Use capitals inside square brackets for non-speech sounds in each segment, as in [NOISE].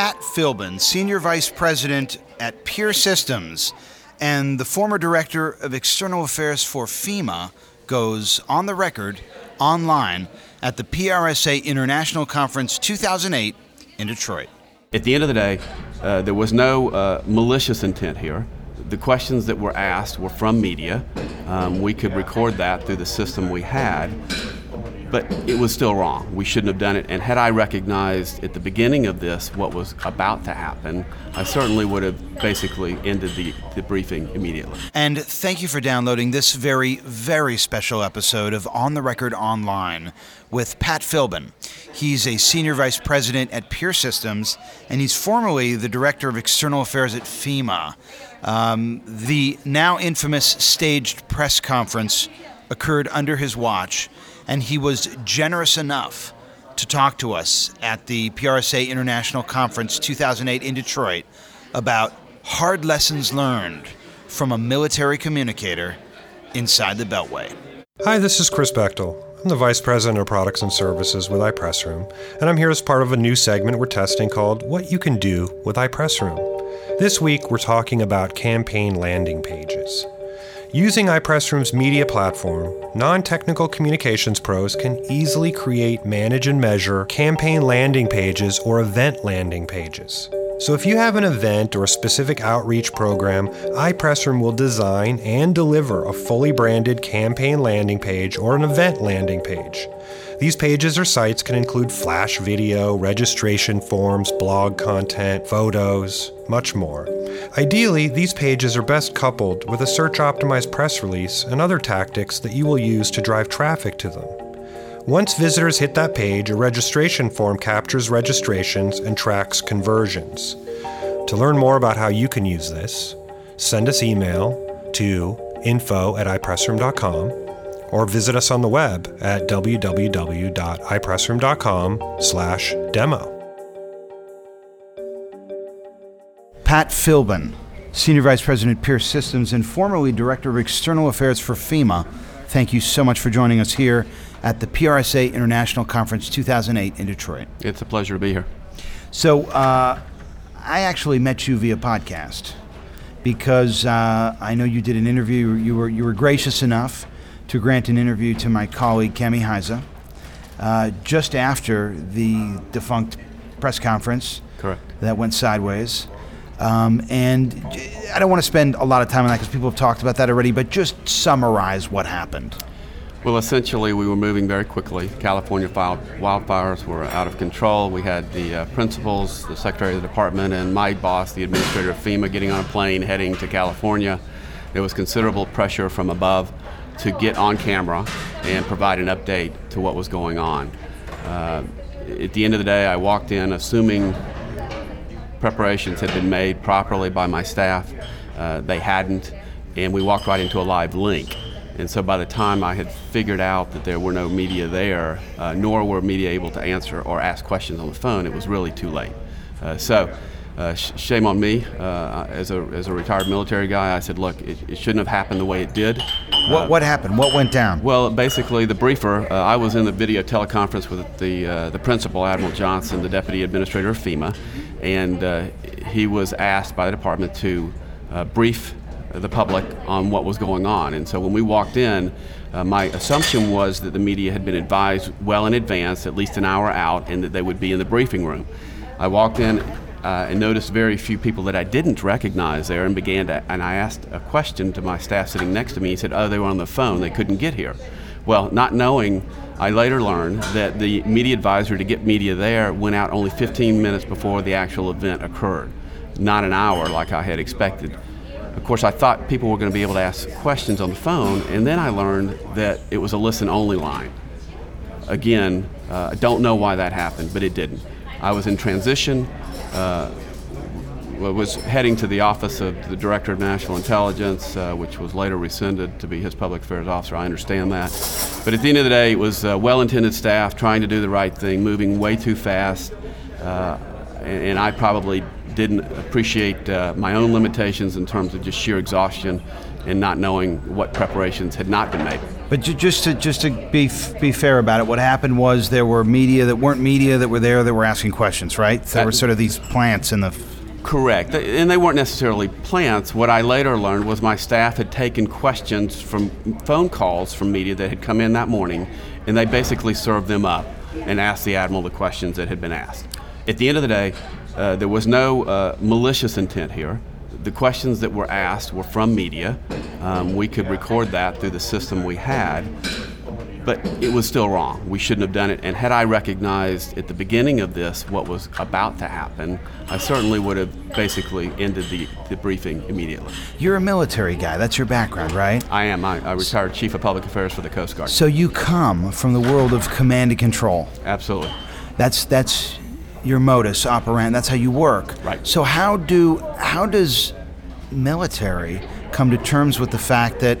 Pat Philbin, Senior Vice President at PIER Systems and the former Director of External Affairs for FEMA, goes on the record online at the PRSA International Conference 2008 in Detroit. At the end of the day, uh, there was no uh, malicious intent here. The questions that were asked were from media. Um, we could record that through the system we had but it was still wrong. We shouldn't have done it. And had I recognized at the beginning of this what was about to happen, I certainly would have basically ended the, the briefing immediately. And thank you for downloading this very, very special episode of On the Record Online with Pat Philbin. He's a senior vice president at PIER Systems, and he's formerly the director of external affairs at FEMA. Um, the now infamous staged press conference occurred under his watch and he was generous enough to talk to us at the PRSA International Conference 2008 in Detroit about hard lessons learned from a military communicator inside the Beltway. Hi, this is Chris Bechtel. I'm the Vice President of Products and Services with iPressroom, and I'm here as part of a new segment we're testing called What You Can Do with iPressroom. This week, we're talking about campaign landing pages. Using iPressroom's media platform, non technical communications pros can easily create, manage, and measure campaign landing pages or event landing pages. So, if you have an event or a specific outreach program, iPressroom will design and deliver a fully branded campaign landing page or an event landing page. These pages or sites can include flash video, registration forms, blog content, photos, much more. Ideally, these pages are best coupled with a search optimized press release and other tactics that you will use to drive traffic to them. Once visitors hit that page, a registration form captures registrations and tracks conversions. To learn more about how you can use this, send us email to info at ipressroom.com or visit us on the web at www.ipressroom.com slash demo. Pat Philbin, Senior Vice President Pierce Systems and formerly Director of External Affairs for FEMA, thank you so much for joining us here at the PRSA International Conference 2008 in Detroit. It's a pleasure to be here. So, uh, I actually met you via podcast because uh, I know you did an interview. You were you were gracious enough to grant an interview to my colleague Kami Huyse uh, just after the defunct press conference. Correct. That went sideways. Um, and I don't want to spend a lot of time on that because people have talked about that already, but just summarize what happened. Well, essentially, we were moving very quickly. California wildfires were out of control. We had the uh, principals, the secretary of the department, and my boss, the administrator of FEMA, getting on a plane heading to California. There was considerable pressure from above to get on camera and provide an update to what was going on. Uh, at the end of the day, I walked in assuming preparations had been made properly by my staff. Uh, they hadn't, and we walked right into a live link. And so by the time I had figured out that there were no media there, uh, nor were media able to answer or ask questions on the phone, it was really too late. Uh, so uh, sh- shame on me. Uh, as, a, as a retired military guy, I said, look, it, it shouldn't have happened the way it did. What, what happened? What went down? Well, basically, the briefer, uh, I was in the video teleconference with the, uh, the principal, Admiral Johnson, the deputy administrator of FEMA, and uh, he was asked by the department to uh, brief the public on what was going on. And so when we walked in, uh, my assumption was that the media had been advised well in advance, at least an hour out, and that they would be in the briefing room. I walked in uh, and noticed very few people that I didn't recognize there, and began to. And I asked a question to my staff sitting next to me. He said, "Oh, they were on the phone. They couldn't get here." Well, not knowing, I later learned that the media advisor to get media there went out only 15 minutes before the actual event occurred, not an hour like I had expected. Of course, I thought people were going to be able to ask questions on the phone, and then I learned that it was a listen only line. Again, uh, I don't know why that happened, but it didn't. I was in transition. Uh, was heading to the office of the Director of National Intelligence, uh, which was later rescinded to be his public affairs officer. I understand that. But at the end of the day, it was uh, well intended staff trying to do the right thing, moving way too fast. Uh, and, and, I probably didn't appreciate uh, my own limitations in terms of just sheer exhaustion and not knowing what preparations had not been made. But just to just to be be fair about it, what happened was there were media that weren't media that were there that were asking questions, right? There were sort of these plants in the. Correct, and they weren't necessarily plants. What I later learned was my staff had taken questions from phone calls from media that had come in that morning, and they basically served them up and asked the admiral the questions that had been asked. At the end of the day, uh, there was no uh, malicious intent here the questions that were asked were from media. Um, we could record that through the system we had, but it was still wrong. We shouldn't have done it. And had I recognized at the beginning of this what was about to happen, I certainly would have basically ended the, the briefing immediately. You're a military guy. That's your background, right? I am. I, I retired Chief of Public Affairs for the Coast Guard. So you come from the world of command and control. Absolutely. That's that's your modus operandi. That's how you work. Right. So how do how does military come to terms with the fact that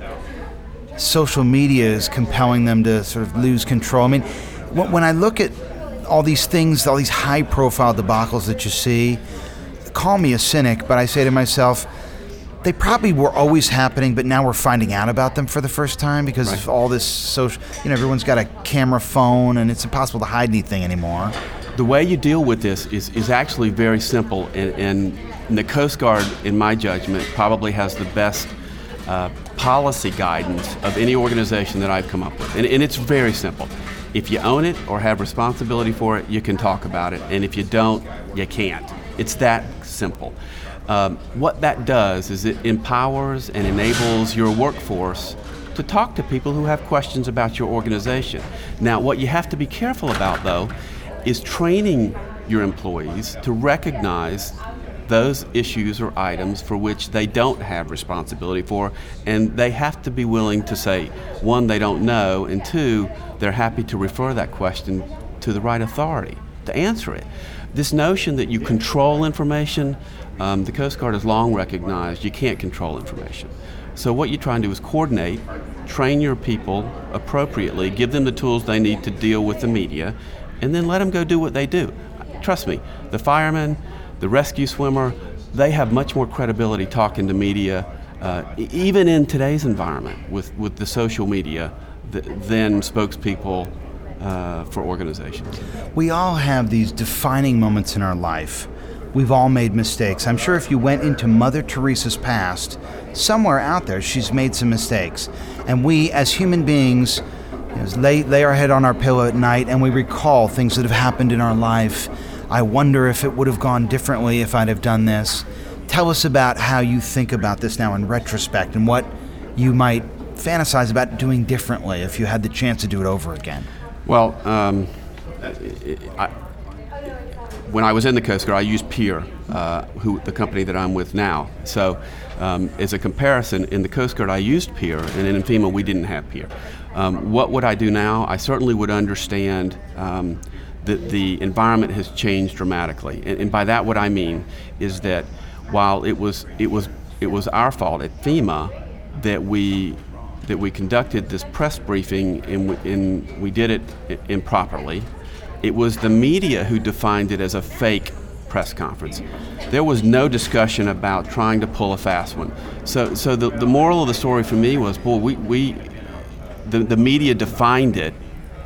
social media is compelling them to sort of lose control? I mean, when I look at all these things, all these high-profile debacles that you see, call me a cynic, but I say to myself. They probably were always happening, but now we're finding out about them for the first time because right. of all this social. You know, everyone's got a camera phone, and it's impossible to hide anything anymore the way you deal with this is, is actually very simple, and, and the Coast Guard, in my judgment, probably has the best uh, policy guidance of any organization that I've come up with. And, and, it's very simple. If you own it or have responsibility for it, you can talk about it, and if you don't, you can't. It's that simple. Um, what that does is it empowers and enables your workforce to talk to people who have questions about your organization. Now, what you have to be careful about, though, is training your employees to recognize those issues or items for which they don't have responsibility for, and they have to be willing to say, one, they don't know, and two, they're happy to refer that question to the right authority to answer it. This notion that you control information, um, the Coast Guard has long recognized you can't control information. So, what you try and do is coordinate, train your people appropriately, give them the tools they need to deal with the media, and then let them go do what they do. Trust me, the firemen, the rescue swimmer, they have much more credibility talking to media, uh, even in today's environment with, with the social media, th- than spokespeople uh, for organizations. We all have these defining moments in our life. We've all made mistakes. I'm sure if you went into Mother Teresa's past, somewhere out there, she's made some mistakes. And we, as human beings, lay, lay our head on our pillow at night and we recall things that have happened in our life. I wonder if it would have gone differently if I'd have done this. Tell us about how you think about this now in retrospect and what you might fantasize about doing differently if you had the chance to do it over again. Well, um, I, when I was in the Coast Guard, I used PIER, uh, who the company that I'm with now. So, um, as a comparison, in the Coast Guard, I used PIER, and in FEMA, we didn't have PIER. Um, what would I do now? I certainly would understand um, that the environment has changed dramatically, and, and, by that, what I mean is that while it was it was it was our fault at FEMA that we that we conducted this press briefing and, and we did it improperly. It was the media who defined it as a fake press conference. There was no discussion about trying to pull a fast one. So, so the, the moral of the story for me was, boy, we, we the, the media defined it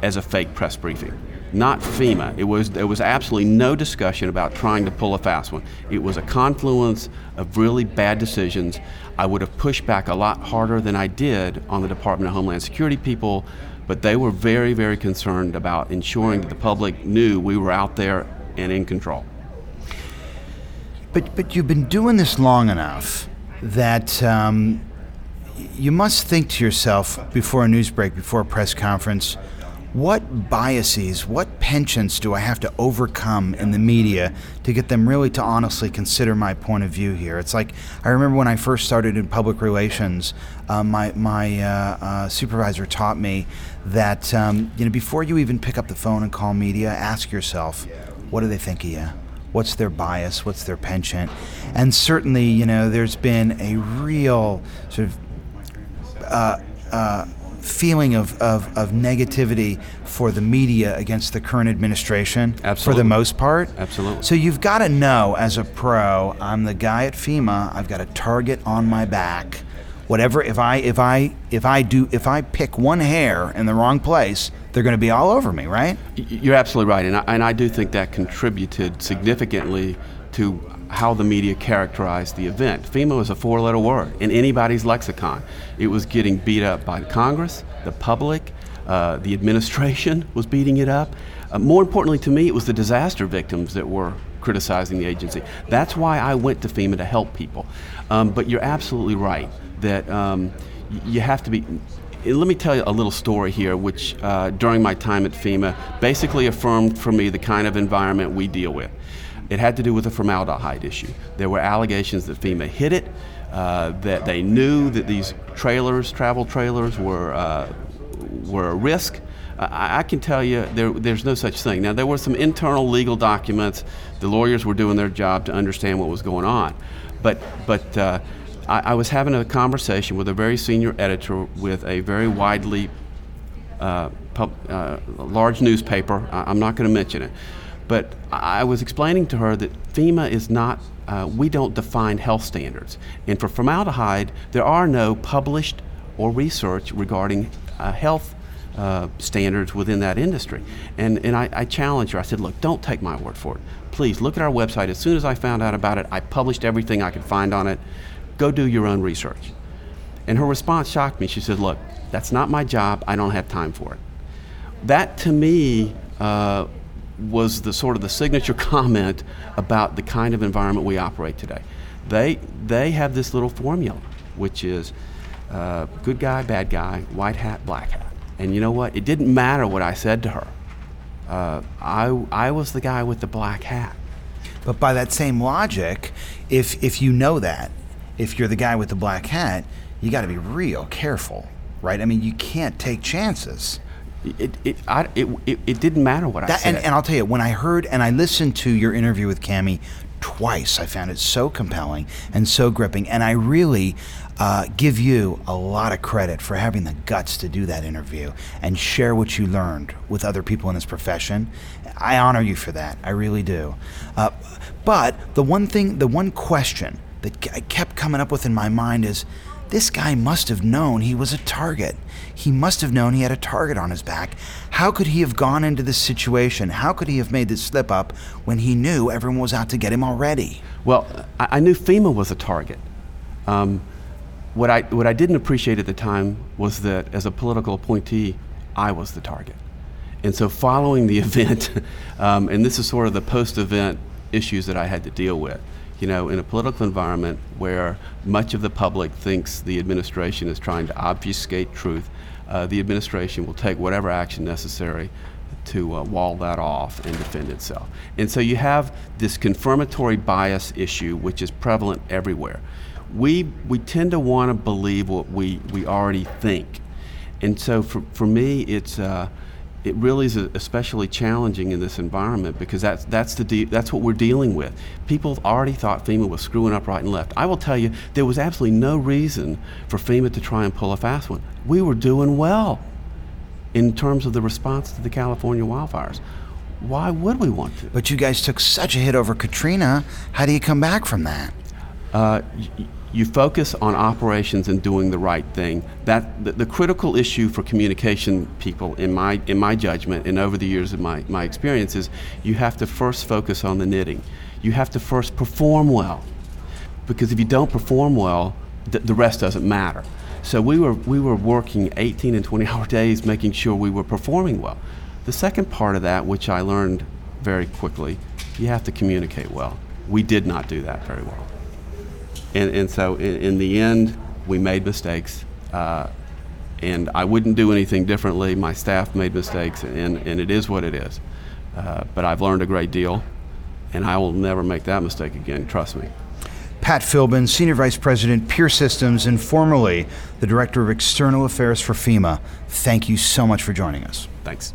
as a fake press briefing, not FEMA. It was, there was absolutely no discussion about trying to pull a fast one. It was a confluence of really bad decisions. I would have pushed back a lot harder than I did on the Department of Homeland Security people, but they were very, very concerned about ensuring that the public knew we were out there and in control. But, but you've been doing this long enough that um, you must think to yourself before a news break, before a press conference, what biases, what penchants do I have to overcome in the media to get them really to honestly consider my point of view here? It's like I remember when I first started in public relations, uh, my my uh, uh, supervisor taught me that um, you know before you even pick up the phone and call media, ask yourself, what do they think of you? what's their bias, what's their penchant, and certainly, you know, there's been a real sort of uh, uh, feeling of, of, of negativity for the media against the current administration Absolutely. for the most part. Absolutely. So you've got to know as a pro, I'm the guy at FEMA, I've got a target on my back. Whatever if I if I if I do if I pick one hair in the wrong place, they're going to be all over me, right? You're absolutely right, and I, and I do think that contributed significantly to how the media characterized the event. FEMA was a four-letter word in anybody's lexicon. It was getting beat up by Congress, the public, uh, the administration was beating it up. Uh, more importantly to me, it was the disaster victims that were criticizing the agency. That's why I went to FEMA to help people. Um, but you're absolutely right that um, you have to be. Let me tell you a little story here, which uh, during my time at FEMA basically affirmed for me the kind of environment we deal with. It had to do with the formaldehyde issue. There were allegations that FEMA hid it, uh, that they knew that these trailers, travel trailers, were uh, were a risk. I, I can tell you there, there's no such thing. Now, there were some internal legal documents. The lawyers were doing their job to understand what was going on. But, but uh, I, I was having a conversation with a very senior editor with a very widely uh, pub, uh, large newspaper. I, I'm not going to mention it. But I was explaining to her that FEMA is not, uh, we don't define health standards. And for formaldehyde, there are no published or research regarding uh, health uh, standards within that industry. And, and I, I challenged her. I said, look, don't take my word for it. Please look at our website. As soon as I found out about it, I published everything I could find on it. Go do your own research. And her response shocked me. She said, Look, that's not my job. I don't have time for it. That to me uh, was the sort of the signature [LAUGHS] comment about the kind of environment we operate today. They, they have this little formula, which is uh, good guy, bad guy, white hat, black hat. And you know what? It didn't matter what I said to her. Uh, I, I was the guy with the black hat. But by that same logic, if if you know that, if you're the guy with the black hat, you got to be real careful, right? I mean, you can't take chances. It, it, I, it, it, it didn't matter what I said. and, and I'll tell you, when I heard and I listened to your interview with Kami twice, I found it so compelling and so gripping. And I really uh, give you a lot of credit for having the guts to do that interview and share what you learned with other people in this profession. I honor you for that. I really do. Uh, but the one thing, the one question that I kept coming up with in my mind is this guy must have known he was a target. He must have known he had a target on his back. How could he have gone into this situation? How could he have made this slip up when he knew everyone was out to get him already? Well, I, knew FEMA was a target. Um, what I what I didn't appreciate at the time was that as a political appointee, I was the target. And so, following the [LAUGHS] event, um, and this is sort of the post-event issues that I had to deal with. You know, in a political environment where much of the public thinks the administration is trying to obfuscate truth, uh, the administration will take whatever action necessary to uh, wall that off and defend itself. And so you have this confirmatory bias issue, which is prevalent everywhere. We, we tend to want to believe what we, we already think. And so for, for me, it's, uh, it really is especially challenging in this environment because that's, that's, the de- that's what we're dealing with. People already thought FEMA was screwing up right and left. I will tell you, there was absolutely no reason for FEMA to try and pull a fast one. We were doing well in terms of the response to the California wildfires. Why would we want to? But you guys took such a hit over Katrina. How do you come back from that? Uh, y- you focus on operations and doing the right thing. That the, the critical issue for communication people, in my in my judgment, and over the years of my my experience, is you have to first focus on the knitting. You have to first perform well, because if you don't perform well, th- the rest doesn't matter. So we were we were working 18 and 20 [LAUGHS] hour days, making sure we were performing well. The second part of that, which I learned very quickly, you have to communicate well. We did not do that very well. And, and so in, in the end, we made mistakes. Uh, and I wouldn't do anything differently. My staff made mistakes, and, and it is what it is. Uh, but I've learned a great deal, and I will never make that mistake again, trust me. Pat Philbin, Senior Vice President, PIER Systems, and formerly the Director of External Affairs for FEMA. Thank you so much for joining us. Thanks.